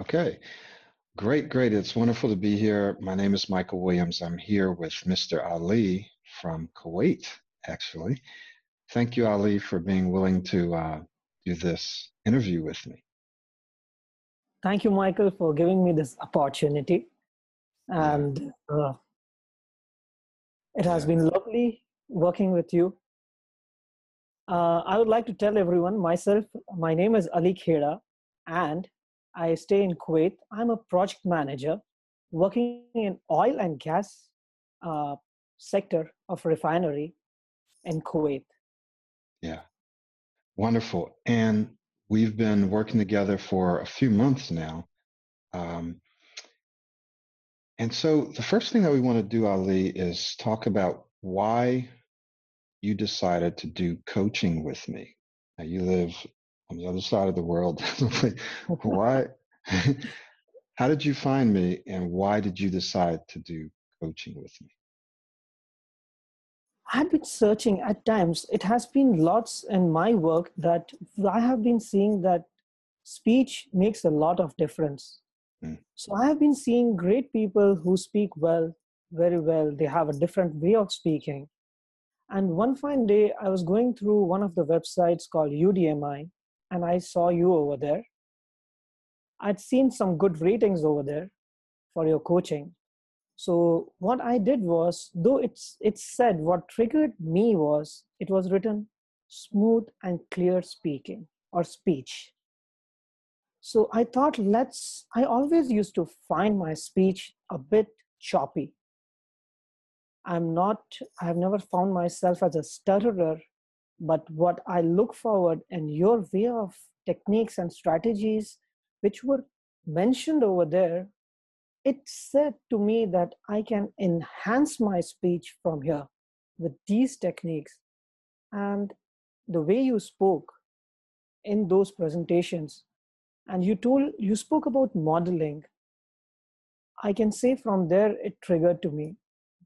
Okay. Great, great. It's wonderful to be here. My name is Michael Williams. I'm here with Mr. Ali from Kuwait, actually. Thank you, Ali, for being willing to uh, do this interview with me. Thank you, Michael, for giving me this opportunity. And uh, it has been lovely working with you. Uh, I would like to tell everyone myself, my name is Ali Kheda, and I stay in Kuwait. I'm a project manager working in oil and gas uh, sector of refinery in Kuwait. Yeah, wonderful. And we've been working together for a few months now. Um, and so the first thing that we want to do, Ali, is talk about why you decided to do coaching with me. Now you live on the other side of the world. why? how did you find me, and why did you decide to do coaching with me? I've been searching at times. It has been lots in my work that I have been seeing that speech makes a lot of difference. Mm. So I have been seeing great people who speak well, very well. They have a different way of speaking. And one fine day, I was going through one of the websites called Udemy, and I saw you over there. I'd seen some good ratings over there for your coaching. So what I did was, though it's it's said what triggered me was it was written smooth and clear speaking or speech. So I thought let's I always used to find my speech a bit choppy. I'm not I've never found myself as a stutterer, but what I look forward and your way of techniques and strategies which were mentioned over there, it said to me that I can enhance my speech from here with these techniques. And the way you spoke in those presentations, and you told you spoke about modeling, I can say from there it triggered to me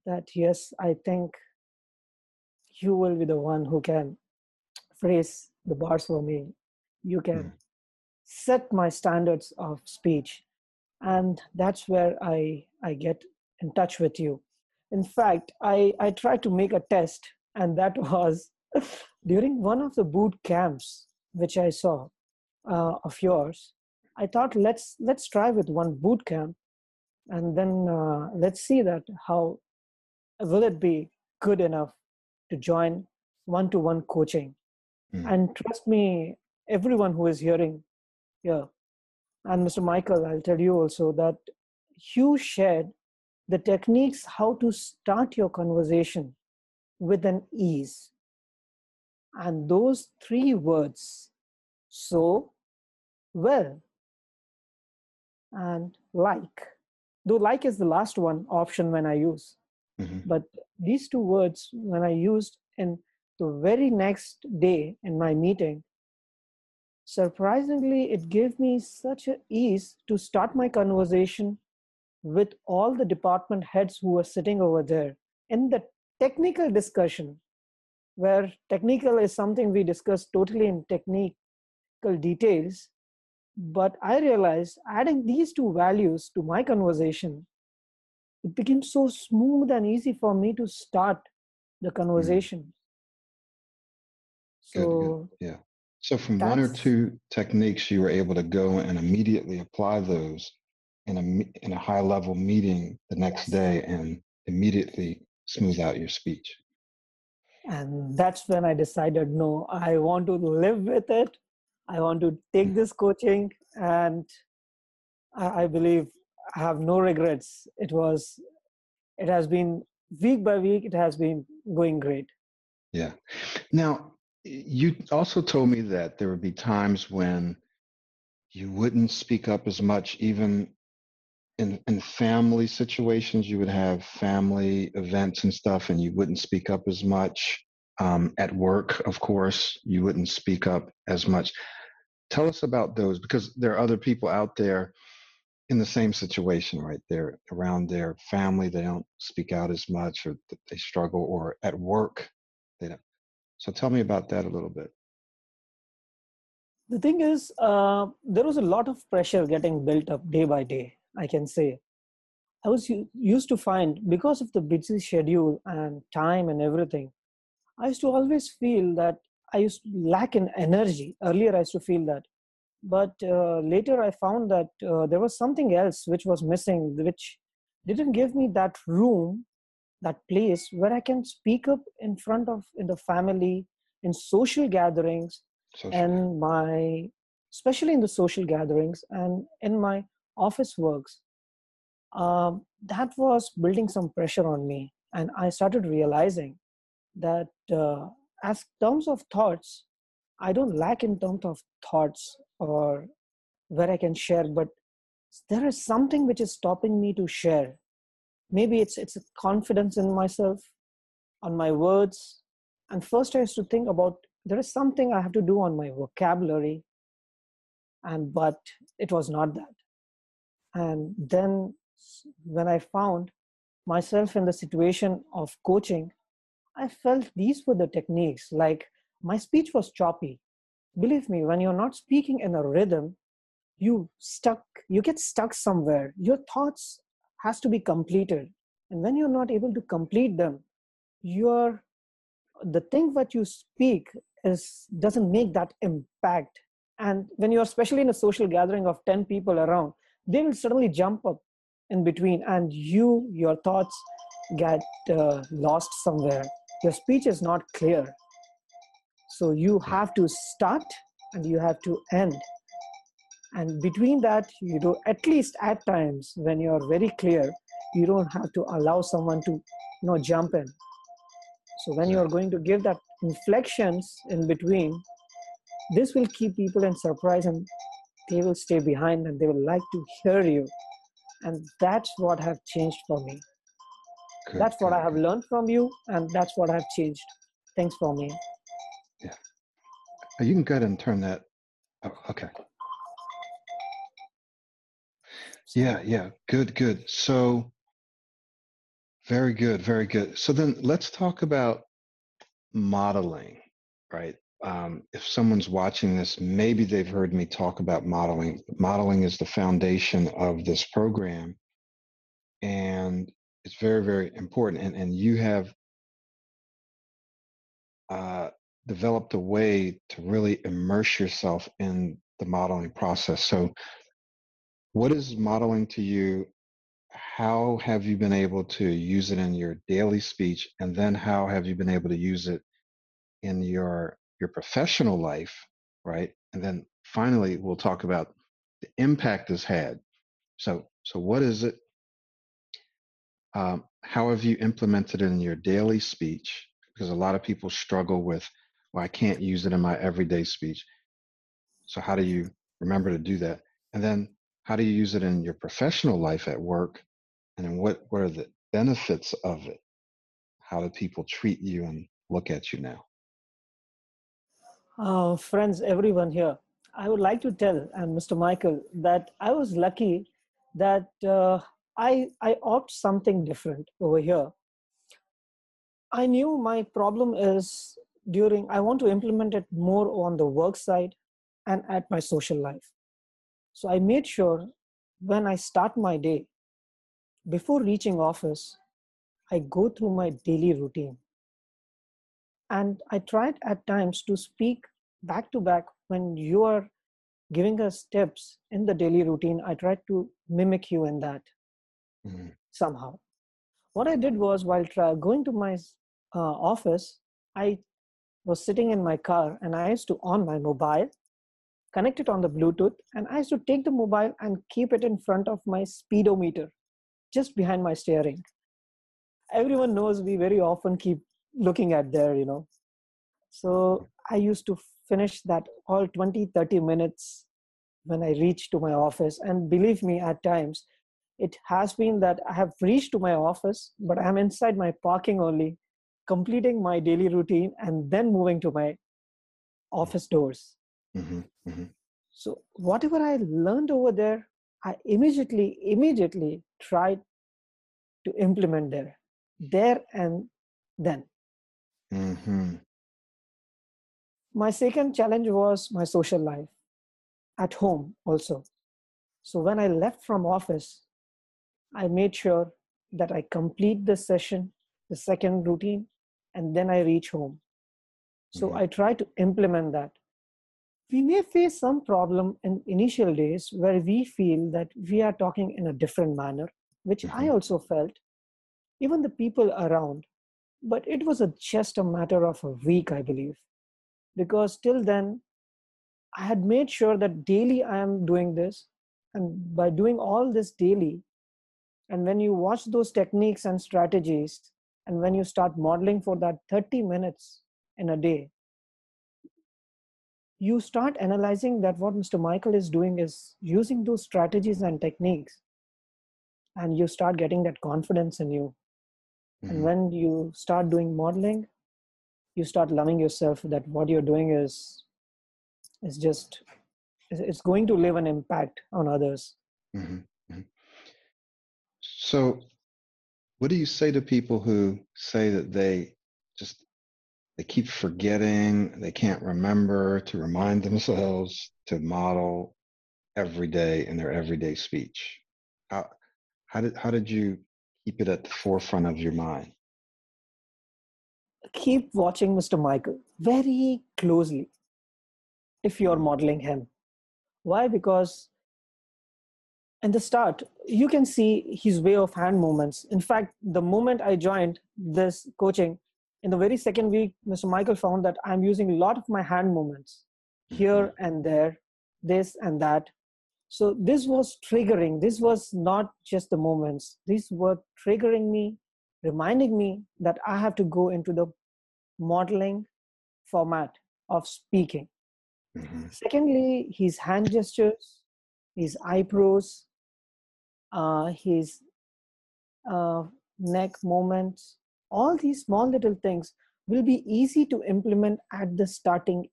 that yes, I think you will be the one who can phrase the bars for me. You can mm set my standards of speech and that's where i i get in touch with you in fact i i tried to make a test and that was during one of the boot camps which i saw uh, of yours i thought let's let's try with one boot camp and then uh, let's see that how will it be good enough to join one-to-one coaching mm. and trust me everyone who is hearing here, And Mr. Michael, I'll tell you also that you shared the techniques how to start your conversation with an ease. And those three words, so, well, and like. Though like is the last one option when I use. Mm-hmm. But these two words, when I used in the very next day in my meeting, surprisingly it gave me such a ease to start my conversation with all the department heads who were sitting over there in the technical discussion where technical is something we discuss totally in technical details but i realized adding these two values to my conversation it became so smooth and easy for me to start the mm-hmm. conversation. So good, good. yeah so from one or two techniques, you were able to go and immediately apply those in a in a high level meeting the next day and immediately smooth out your speech. And that's when I decided, no, I want to live with it. I want to take mm. this coaching, and I, I believe I have no regrets. It was, it has been week by week. It has been going great. Yeah. Now, you also told me that there would be times when you wouldn't speak up as much, even in in family situations. You would have family events and stuff, and you wouldn't speak up as much. Um, at work, of course, you wouldn't speak up as much. Tell us about those because there are other people out there in the same situation, right? They're around their family, they don't speak out as much, or they struggle, or at work, so tell me about that a little bit. The thing is, uh, there was a lot of pressure getting built up day by day, I can say. I was used to find, because of the busy schedule and time and everything, I used to always feel that I used to lack in energy. Earlier, I used to feel that. But uh, later, I found that uh, there was something else which was missing, which didn't give me that room, that place where I can speak up in front of in the family, in social gatherings, social. and my, especially in the social gatherings and in my office works. Um, that was building some pressure on me, and I started realizing that uh, as terms of thoughts i don't lack in terms of thoughts or where i can share but there is something which is stopping me to share maybe it's it's confidence in myself on my words and first i used to think about there is something i have to do on my vocabulary and but it was not that and then when i found myself in the situation of coaching I felt these were the techniques. Like my speech was choppy. Believe me, when you're not speaking in a rhythm, you stuck, you get stuck somewhere. Your thoughts has to be completed. And when you're not able to complete them, you're the thing that you speak is doesn't make that impact. And when you're especially in a social gathering of 10 people around, they will suddenly jump up in between and you, your thoughts get uh, lost somewhere your speech is not clear so you have to start and you have to end and between that you do at least at times when you're very clear you don't have to allow someone to you know jump in so when you're going to give that inflections in between this will keep people in surprise and they will stay behind and they will like to hear you and that's what have changed for me Good, that's what good, I have learned from you, and that's what I've changed. Thanks for me. Yeah. You can go ahead and turn that. Oh, okay. Yeah, yeah. Good, good. So, very good, very good. So then let's talk about modeling, right? Um, if someone's watching this, maybe they've heard me talk about modeling. Modeling is the foundation of this program. And it's very very important and and you have uh, developed a way to really immerse yourself in the modeling process so what is modeling to you how have you been able to use it in your daily speech and then how have you been able to use it in your your professional life right and then finally we'll talk about the impact it's had so so what is it um, how have you implemented it in your daily speech? Because a lot of people struggle with, well, I can't use it in my everyday speech. So, how do you remember to do that? And then, how do you use it in your professional life at work? And what, what are the benefits of it? How do people treat you and look at you now? Uh, friends, everyone here, I would like to tell, and Mr. Michael, that I was lucky that uh, I, I opt something different over here. I knew my problem is during, I want to implement it more on the work side and at my social life. So I made sure when I start my day, before reaching office, I go through my daily routine. And I tried at times to speak back to back when you are giving us tips in the daily routine. I tried to mimic you in that mm-hmm. somehow. What I did was while tra- going to my uh, office, I was sitting in my car and I used to on my mobile, connect it on the Bluetooth, and I used to take the mobile and keep it in front of my speedometer, just behind my steering. Everyone knows we very often keep looking at there, you know. So I used to finish that all 20, 30 minutes when I reach to my office. And believe me, at times it has been that I have reached to my office, but I'm inside my parking only, completing my daily routine and then moving to my office doors. Mm-hmm, mm-hmm. So whatever I learned over there, I immediately, immediately tried to implement there, there and then. Mm-hmm. My second challenge was my social life. at home also. So when I left from office, I made sure that I complete the session, the second routine, and then I reach home. So mm-hmm. I try to implement that. We may face some problem in initial days where we feel that we are talking in a different manner, which mm-hmm. I also felt, even the people around. But it was a, just a matter of a week, I believe, because till then, I had made sure that daily I am doing this. And by doing all this daily, and when you watch those techniques and strategies, and when you start modeling for that 30 minutes in a day, you start analyzing that what Mr. Michael is doing is using those strategies and techniques, and you start getting that confidence in you. Mm-hmm. And when you start doing modeling, you start loving yourself that what you're doing is is just it's going to leave an impact on others. Mm-hmm. mm-hmm. So, what do you say to people who say that they just they keep forgetting, they can't remember to remind themselves to model every day in their everyday speech? How how did how did you keep it at the forefront of your mind? Keep watching Mr. Michael very closely if you're modeling him. Why? Because in the start, you can see his way of hand movements. In fact, the moment I joined this coaching, in the very second week, Mr. Michael found that I'm using a lot of my hand movements here mm-hmm. and there, this and that. So this was triggering. This was not just the moments. These were triggering me, reminding me that I have to go into the modeling format of speaking. Mm-hmm. Secondly, his hand gestures, his eyebrows, uh, his uh, neck movements, all these small little things will be easy to implement at the starting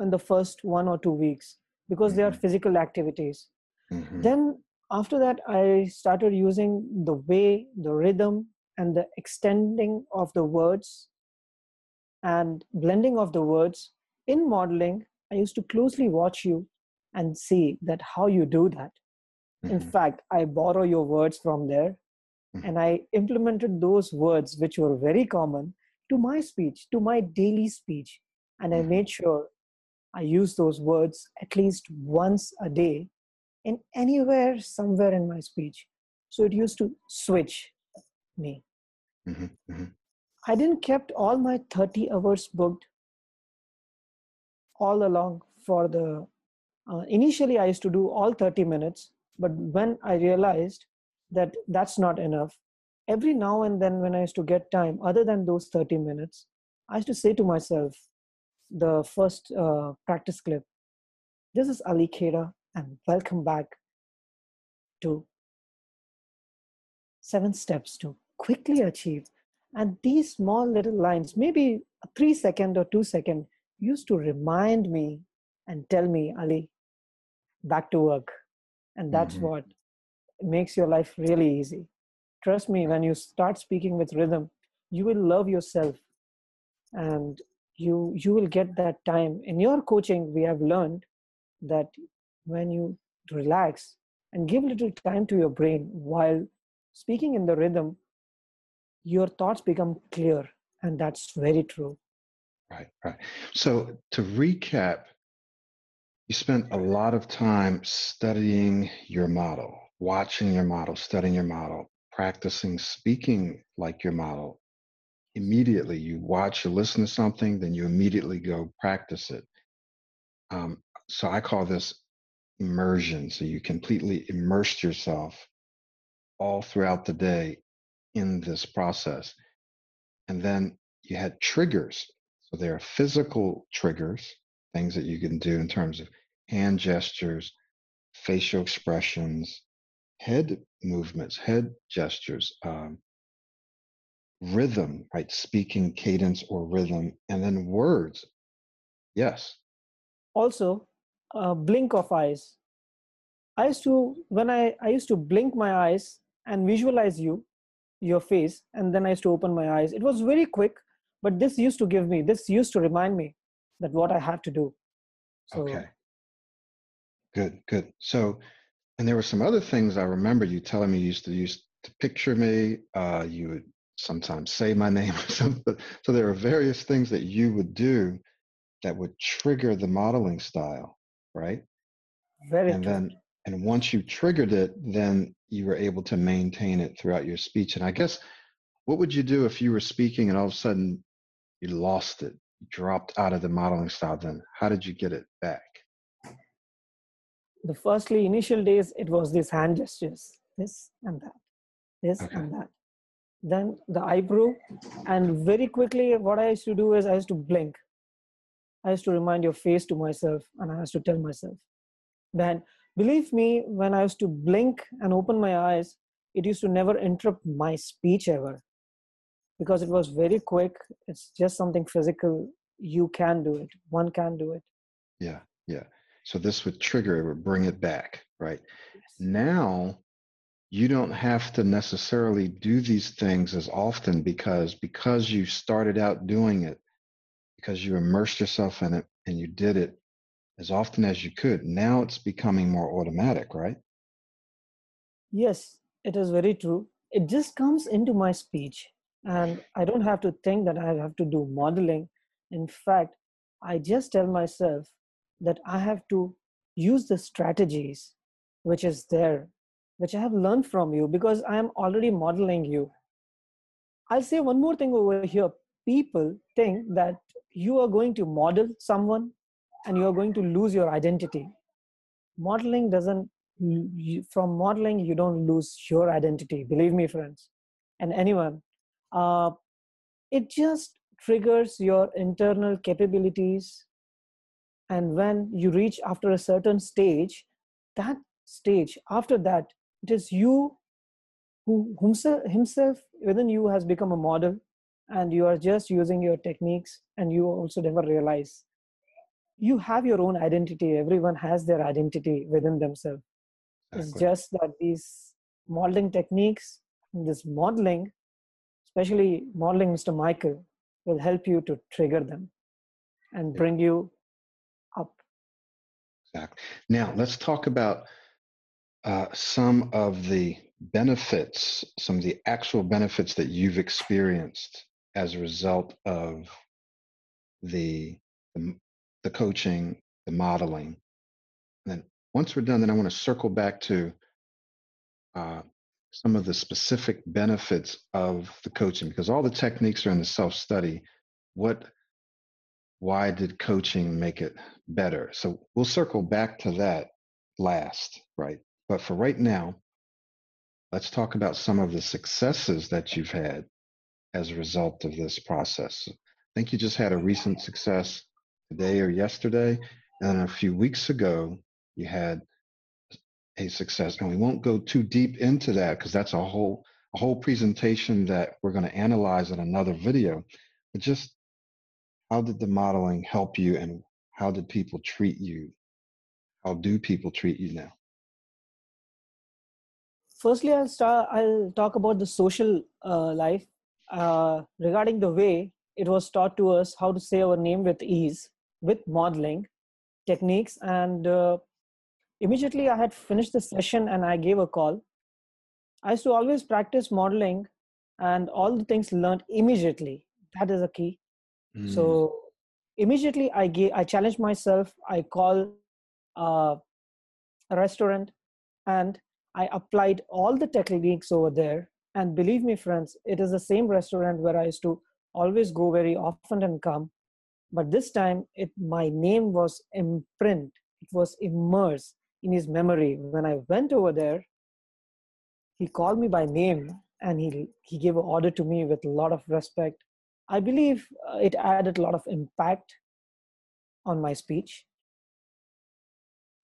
in the first one or two weeks because mm-hmm. they are mm-hmm. physical activities. Mm-hmm. Then after that, I started using the way, the rhythm, and the extending of the words and blending of the words in modeling, I used to closely watch you and see that how you do that. Mm-hmm. In fact, I borrow your words from there. And I implemented those words, which were very common, to my speech, to my daily speech. And I mm-hmm. made sure I use those words at least once a day in anywhere, somewhere in my speech. So it used to switch me. Mm-hmm. Mm-hmm. I didn't kept all my 30 hours booked all along for the uh, initially i used to do all 30 minutes but when i realized that that's not enough every now and then when i used to get time other than those 30 minutes i used to say to myself the first uh, practice clip this is ali khera and welcome back to seven steps to quickly achieve and these small little lines maybe a three second or two second used to remind me and tell me, Ali, back to work. And that's mm-hmm. what makes your life really easy. Trust me, when you start speaking with rhythm, you will love yourself and you you will get that time in your coaching we have learned that when you relax and give little time to your brain while speaking in the rhythm your thoughts become clear and that's very true Right, right. So to recap, you spent a lot of time studying your model, watching your model, studying your model, practicing speaking like your model. Immediately, you watch, you listen to something, then you immediately go practice it. Um, so I call this immersion. So you completely immersed yourself all throughout the day in this process. And then you had triggers so there are physical triggers, things that you can do in terms of hand gestures, facial expressions, head movements, head gestures, um, rhythm, right? Speaking cadence or rhythm, and then words. Yes. Also, a blink of eyes. I used to when I I used to blink my eyes and visualize you, your face, and then I used to open my eyes. It was very quick, but this used to give me this used to remind me that what i have to do so, okay Good, good. So, and there were some other things I remember you telling me you used to use to picture me. Uh, you would sometimes say my name or something. So there are various things that you would do that would trigger the modeling style, right? Very and true. then and once you triggered it, then you were able to maintain it throughout your speech. And I guess what would you do if you were speaking and all of a sudden you lost it, dropped out of the modeling style? Then how did you get it back? The firstly initial days it was these hand gestures, this and that, this Okay. and that. Then the eyebrow, and very quickly what I used to do is I used to blink. I used to remind your face to myself, and I used to tell myself. Then, believe me, when I used to blink and open my eyes, it used to never interrupt my speech ever because it was very quick. It's just something physical. You can do it, one can do it. Yeah, yeah. So this would trigger it, would bring it back, right? Yes. Now you don't have to necessarily do these things as often because because you started out doing it, because you immersed yourself in it and you did it as often as you could. Now it's becoming more automatic, right? Yes, it is very true. It just comes into my speech, and I don't have to think that I have to do modeling. In fact, I just tell myself that I have to use the strategies which is there, which I have learned from you because I am already modeling you. I'll say one more thing over here. People think that you are going to model someone and you are going to lose your identity. Modeling doesn't from modeling you don't lose your identity believe me friends and anyone uh, it just triggers your internal capabilities and when you reach after a certain stage that stage after that it is you who himself, himself within you has become a model and you are just using your techniques and you also never realize you have your own identity everyone has their identity within themselves it's just that these modeling techniques, this modeling, especially modeling Mr. Michael, will help you to trigger them and bring you. Now let's talk about uh, some of the benefits, some of the actual benefits that you've experienced as a result of the the, the coaching, the modeling. And then once we're done, then I want to circle back to uh, some of the specific benefits of the coaching because all the techniques are in the self study. What, why did coaching make it better? So we'll circle back to that last, right? But for right now, let's talk about some of the successes that you've had as a result of this process. I think you just had a recent success today or yesterday, and a few weeks ago, you had a success. And we won't go too deep into that because that's a whole a whole presentation that we're going to analyze in another video. But just how did the modeling help you and how did people treat you? How do people treat you now? Firstly, I'll start. I'll talk about the social uh, life uh, regarding the way it was taught to us how to say our name with ease with modeling techniques. And uh, immediately, I had finished the session and I gave a call. I used to always practice modeling and all the things learned immediately. That is a key. Mm, So immediately, I gave. I challenged myself. I call uh, a restaurant and I applied all the techniques over there. And believe me, friends, it is the same restaurant where I used to always go very often and come. But this time, it my name was imprint. It was immersed in his memory. When I went over there, he called me by name and he he gave an order to me with a lot of respect. I believe uh, it added a lot of impact on my speech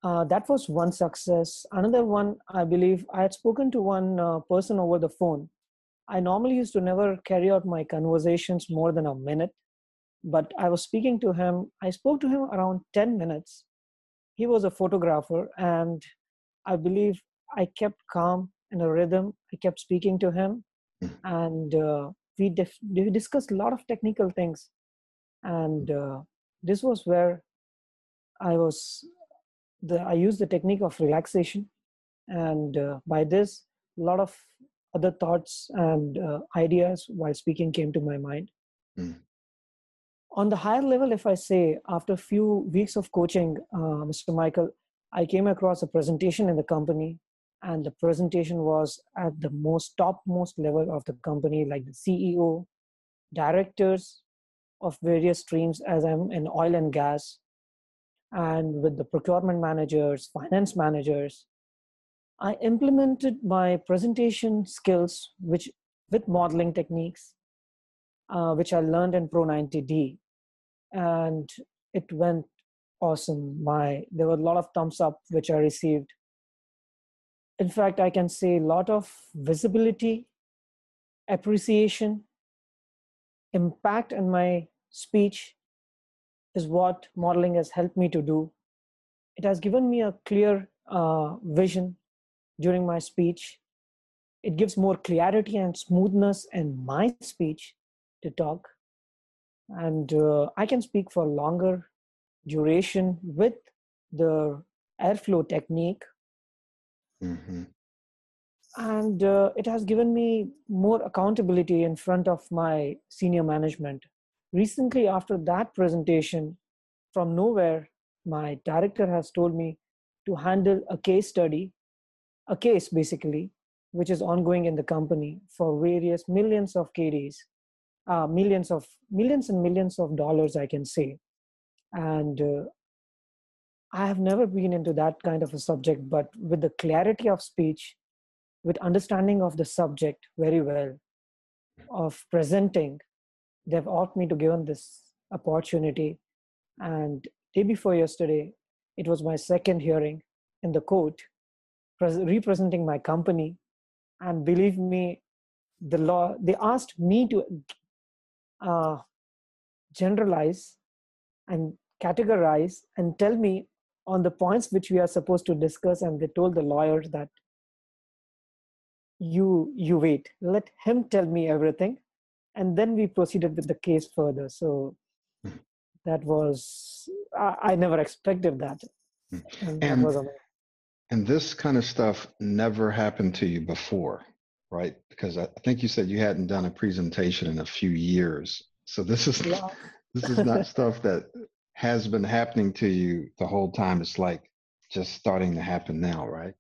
uh, that was one success. Another one, I believe, I had spoken to one uh, person over the phone. I normally used to never carry out my conversations more than a minute, but I was speaking to him. I spoke to him around 10 minutes. He was a photographer, and I believe I kept calm in a rhythm. I kept speaking to him, Mm. and uh, we, dif- we discussed a lot of technical things. And uh, this was where I was the, I used the technique of relaxation, and uh, by this, a lot of other thoughts and uh, ideas while speaking came to my mind. Mm. On the higher level, if I say, after a few weeks of coaching, uh, Mr. Michael, I came across a presentation in the company, and the presentation was at the most topmost level of the company, like the CEO, directors of various streams, as I'm in oil and gas, and with the procurement managers, finance managers, I implemented my presentation skills, which with modeling techniques, uh, which I learned in Pro 90D, and it went awesome. My there were a lot of thumbs up which I received. In fact, I can say a lot of visibility, appreciation, impact in my speech is what modeling has helped me to do. It has given me a clear uh, vision during my speech. It gives more clarity and smoothness in my speech to talk. And uh, I can speak for longer duration with the airflow technique. Mm-hmm. And uh, it has given me more accountability in front of my senior management. Recently, after that presentation, from nowhere, my director has told me to handle a case study a case basically which is ongoing in the company for various millions of KDs, uh, millions of millions and millions of dollars, I can say. And uh, I have never been into that kind of a subject, but with the clarity of speech, with understanding of the subject very well, of presenting, they've asked me to give them this opportunity. And day before yesterday, it was my second hearing in the court representing my company and believe me the law they asked me to uh, generalize and categorize and tell me on the points which we are supposed to discuss and they told the lawyer that you you wait let him tell me everything and then we proceeded with the case further so hmm. that was i, I never expected that and, and, that was and this kind of stuff never happened to you before, right? Because I think you said you hadn't done a presentation in a few years. So this is yeah. this is not stuff that has been happening to you the whole time. It's like just starting to happen now, right?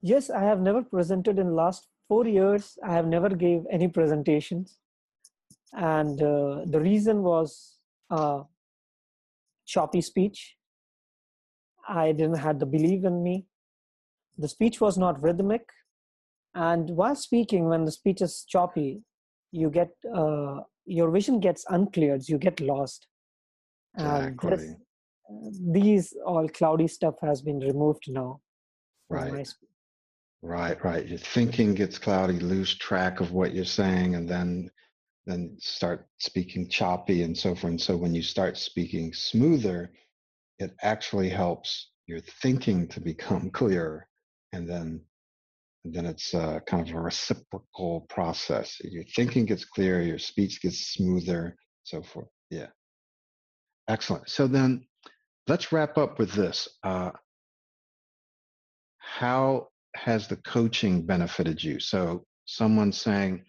Yes, I have never presented in last four years. I have never gave any presentations, and uh, the reason was uh, choppy speech I didn't have the belief in me. The speech was not rhythmic. And while speaking, when the speech is choppy, you get uh, your vision gets uncleared. You get lost. Exactly. And this, these all cloudy stuff has been removed now. Right. Right, right. Your thinking gets cloudy, lose track of what you're saying, and then then start speaking choppy and so forth. And so when you start speaking smoother, it actually helps your thinking to become clearer and then and then it's uh, kind of a reciprocal process your thinking gets clearer your speech gets smoother so forth yeah excellent so then let's wrap up with this uh, how has the coaching benefited you so someone saying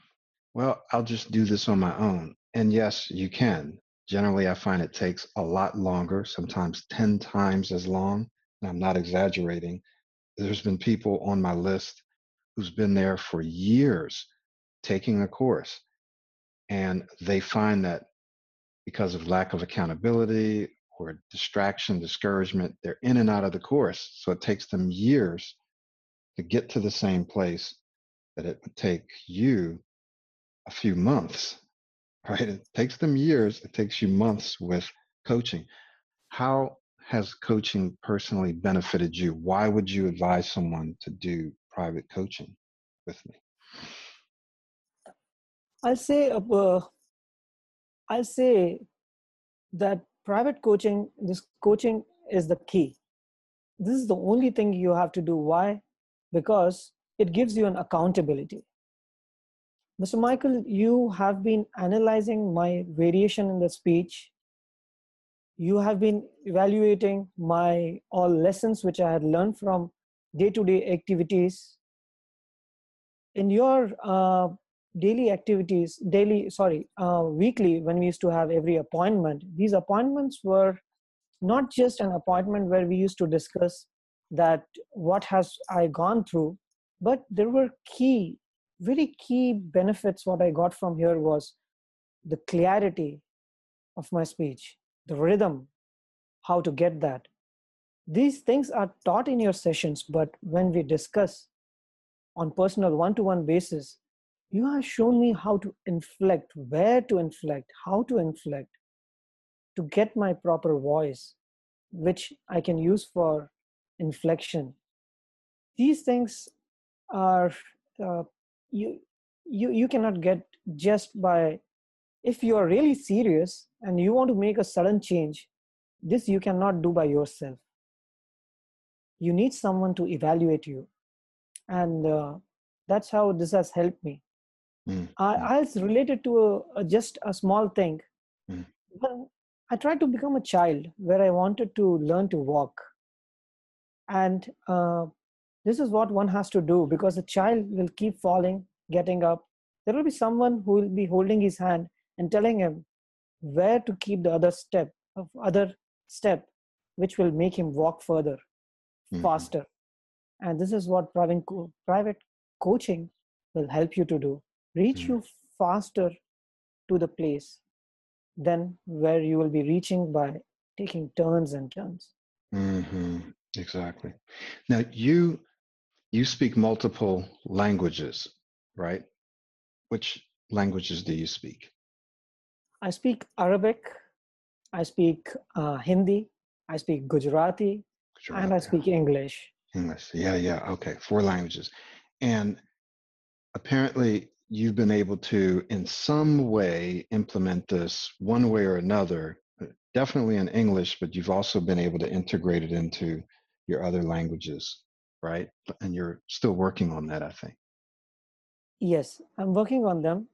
well i'll just do this on my own and yes you can Generally, I find it takes a lot longer, sometimes 10 times as long. And I'm not exaggerating. There's been people on my list who's been there for years taking a course. And they find that because of lack of accountability or distraction, discouragement, they're in and out of the course. So it takes them years to get to the same place that it would take you a few months right? It takes them years, it takes you months with coaching. How has coaching personally benefited you? Why would you advise someone to do private coaching with me? I'll say, uh, I'll say that private coaching, this coaching is the key. This is the only thing you have to do. Why? Because it gives you an accountability. Mr. Michael, you have been analyzing my variation in the speech you have been evaluating my all lessons which I had learned from day-to-day activities. In your uh, daily activities, daily, sorry, uh, weekly, when we used to have every appointment, these appointments were not just an appointment where we used to discuss that what has I gone through, but there were key, very key benefits. What I got from here was the clarity of my speech, the rhythm, how to get that. These things are taught in your sessions, but when we discuss on personal one-to-one basis, you have shown me how to inflect, where to inflect, how to inflect, to get my proper voice, which I can use for inflection. These things are uh, you you you cannot get just by if you are really serious and you want to make a sudden change this you cannot do by yourself. You need someone to evaluate you. And uh, that's how this has helped me mm. I, I was related to a, a, just a small thing mm. i tried to become a child where i wanted to learn to walk and uh, this is what one has to do because the child will keep falling getting up there will be someone who will be holding his hand and telling him where to keep the other step of other step which will make him walk further mm-hmm. faster and this is what private, private coaching will help you to do reach mm-hmm. you faster to the place than where you will be reaching by taking turns and turns mm-hmm. exactly now you you speak multiple languages right which languages do you speak I speak Arabic, I speak uh, Hindi, I speak Gujarati, Gujarati, and I speak English. English, yeah, yeah, okay, four languages. And apparently, you've been able to, in some way, implement this one way or another, uh, definitely in English, but you've also been able to integrate it into your other languages, right? And you're still working on that, I think. Yes, I'm working on them.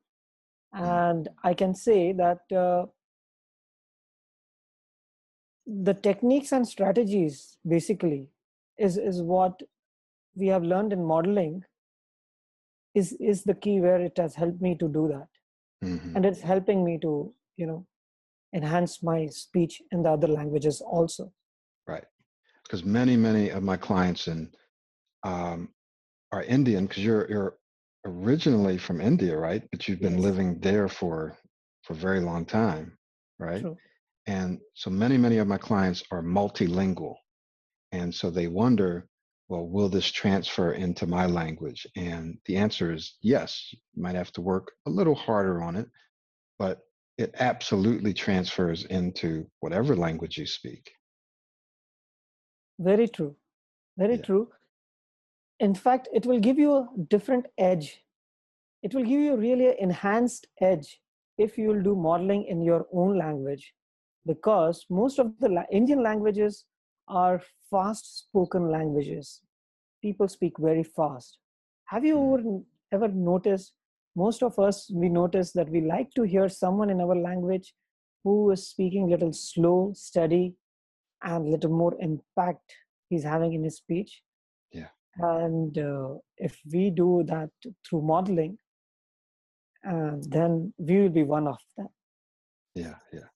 Mm. and i can say that uh, the techniques and strategies basically is is what we have learned in modeling is is the key where it has helped me to do that mm-hmm. and it's helping me to you know enhance my speech in the other languages also right because many many of my clients in um, are indian because you're you're originally from India, right? But you've been yes. living there for for a very long time, right? True. And so many, many of my clients are multilingual. And so they wonder, well, will this transfer into my language? And the answer is yes. You might have to work a little harder on it, but it absolutely transfers into whatever language you speak. Very true. Very yeah. true in fact it will give you a different edge it will give you really an enhanced edge if you will do modeling in your own language because most of the la- indian languages are fast spoken languages. People speak very fast. Have you hmm. ever, ever noticed most of us we notice that we like to hear someone in our language who is speaking a little slow steady and a little more impact he's having in his speech. Yeah. and uh, if we do that through modeling uh, then we will be one of them. Yeah yeah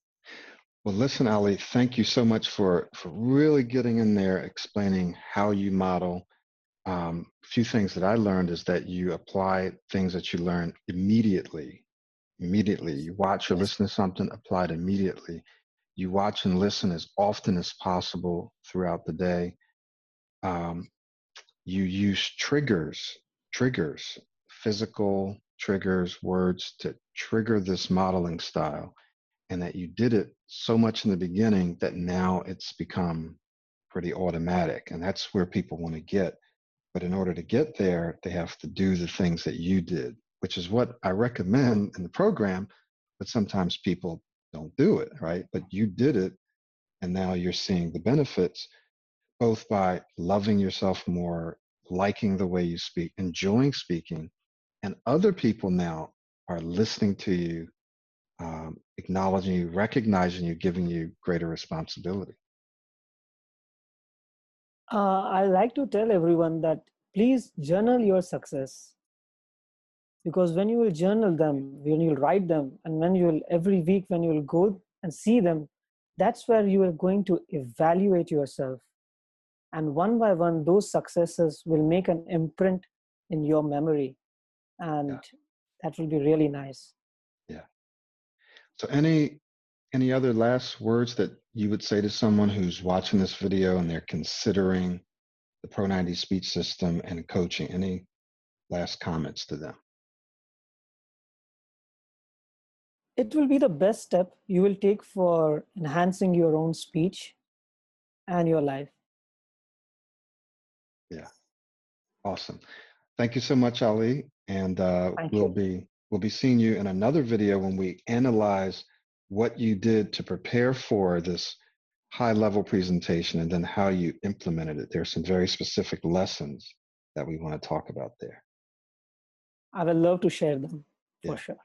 well listen ali thank you so much for for really getting in there explaining how you model. Um, a few things that i learned is that you apply things that you learn immediately immediately. You watch or listen to something applied immediately. You watch and listen as often as possible throughout the day. Um, you use triggers, triggers, physical triggers, words to trigger this modeling style. And that you did it so much in the beginning that now it's become pretty automatic. And that's where people want to get. But in order to get there, they have to do the things that you did, which is what I recommend in the program. But sometimes people don't do it, right? But you did it, and now you're seeing the benefits both by loving yourself more, liking the way you speak, enjoying speaking, and other people now are listening to you um, acknowledging you, recognizing you, giving you greater responsibility? Uh, I like to tell everyone that please journal your success because when you will journal them when you'll write them and when you will every week when you will go and see them that's where you are going to evaluate yourself and one by one those successes will make an imprint in your memory and yeah. that will be really nice so any any other last words that you would say to someone who's watching this video and they're considering the pro 90 speech system and coaching any last comments to them it will be the best step you will take for enhancing your own speech and your life. Yeah, awesome. Thank you so much, Ali. And uh, we'll be we'll be seeing you in another video when we analyze what you did to prepare for this high level presentation and then how you implemented it. There's some very specific lessons that we want to talk about there. I would love to share them for sure.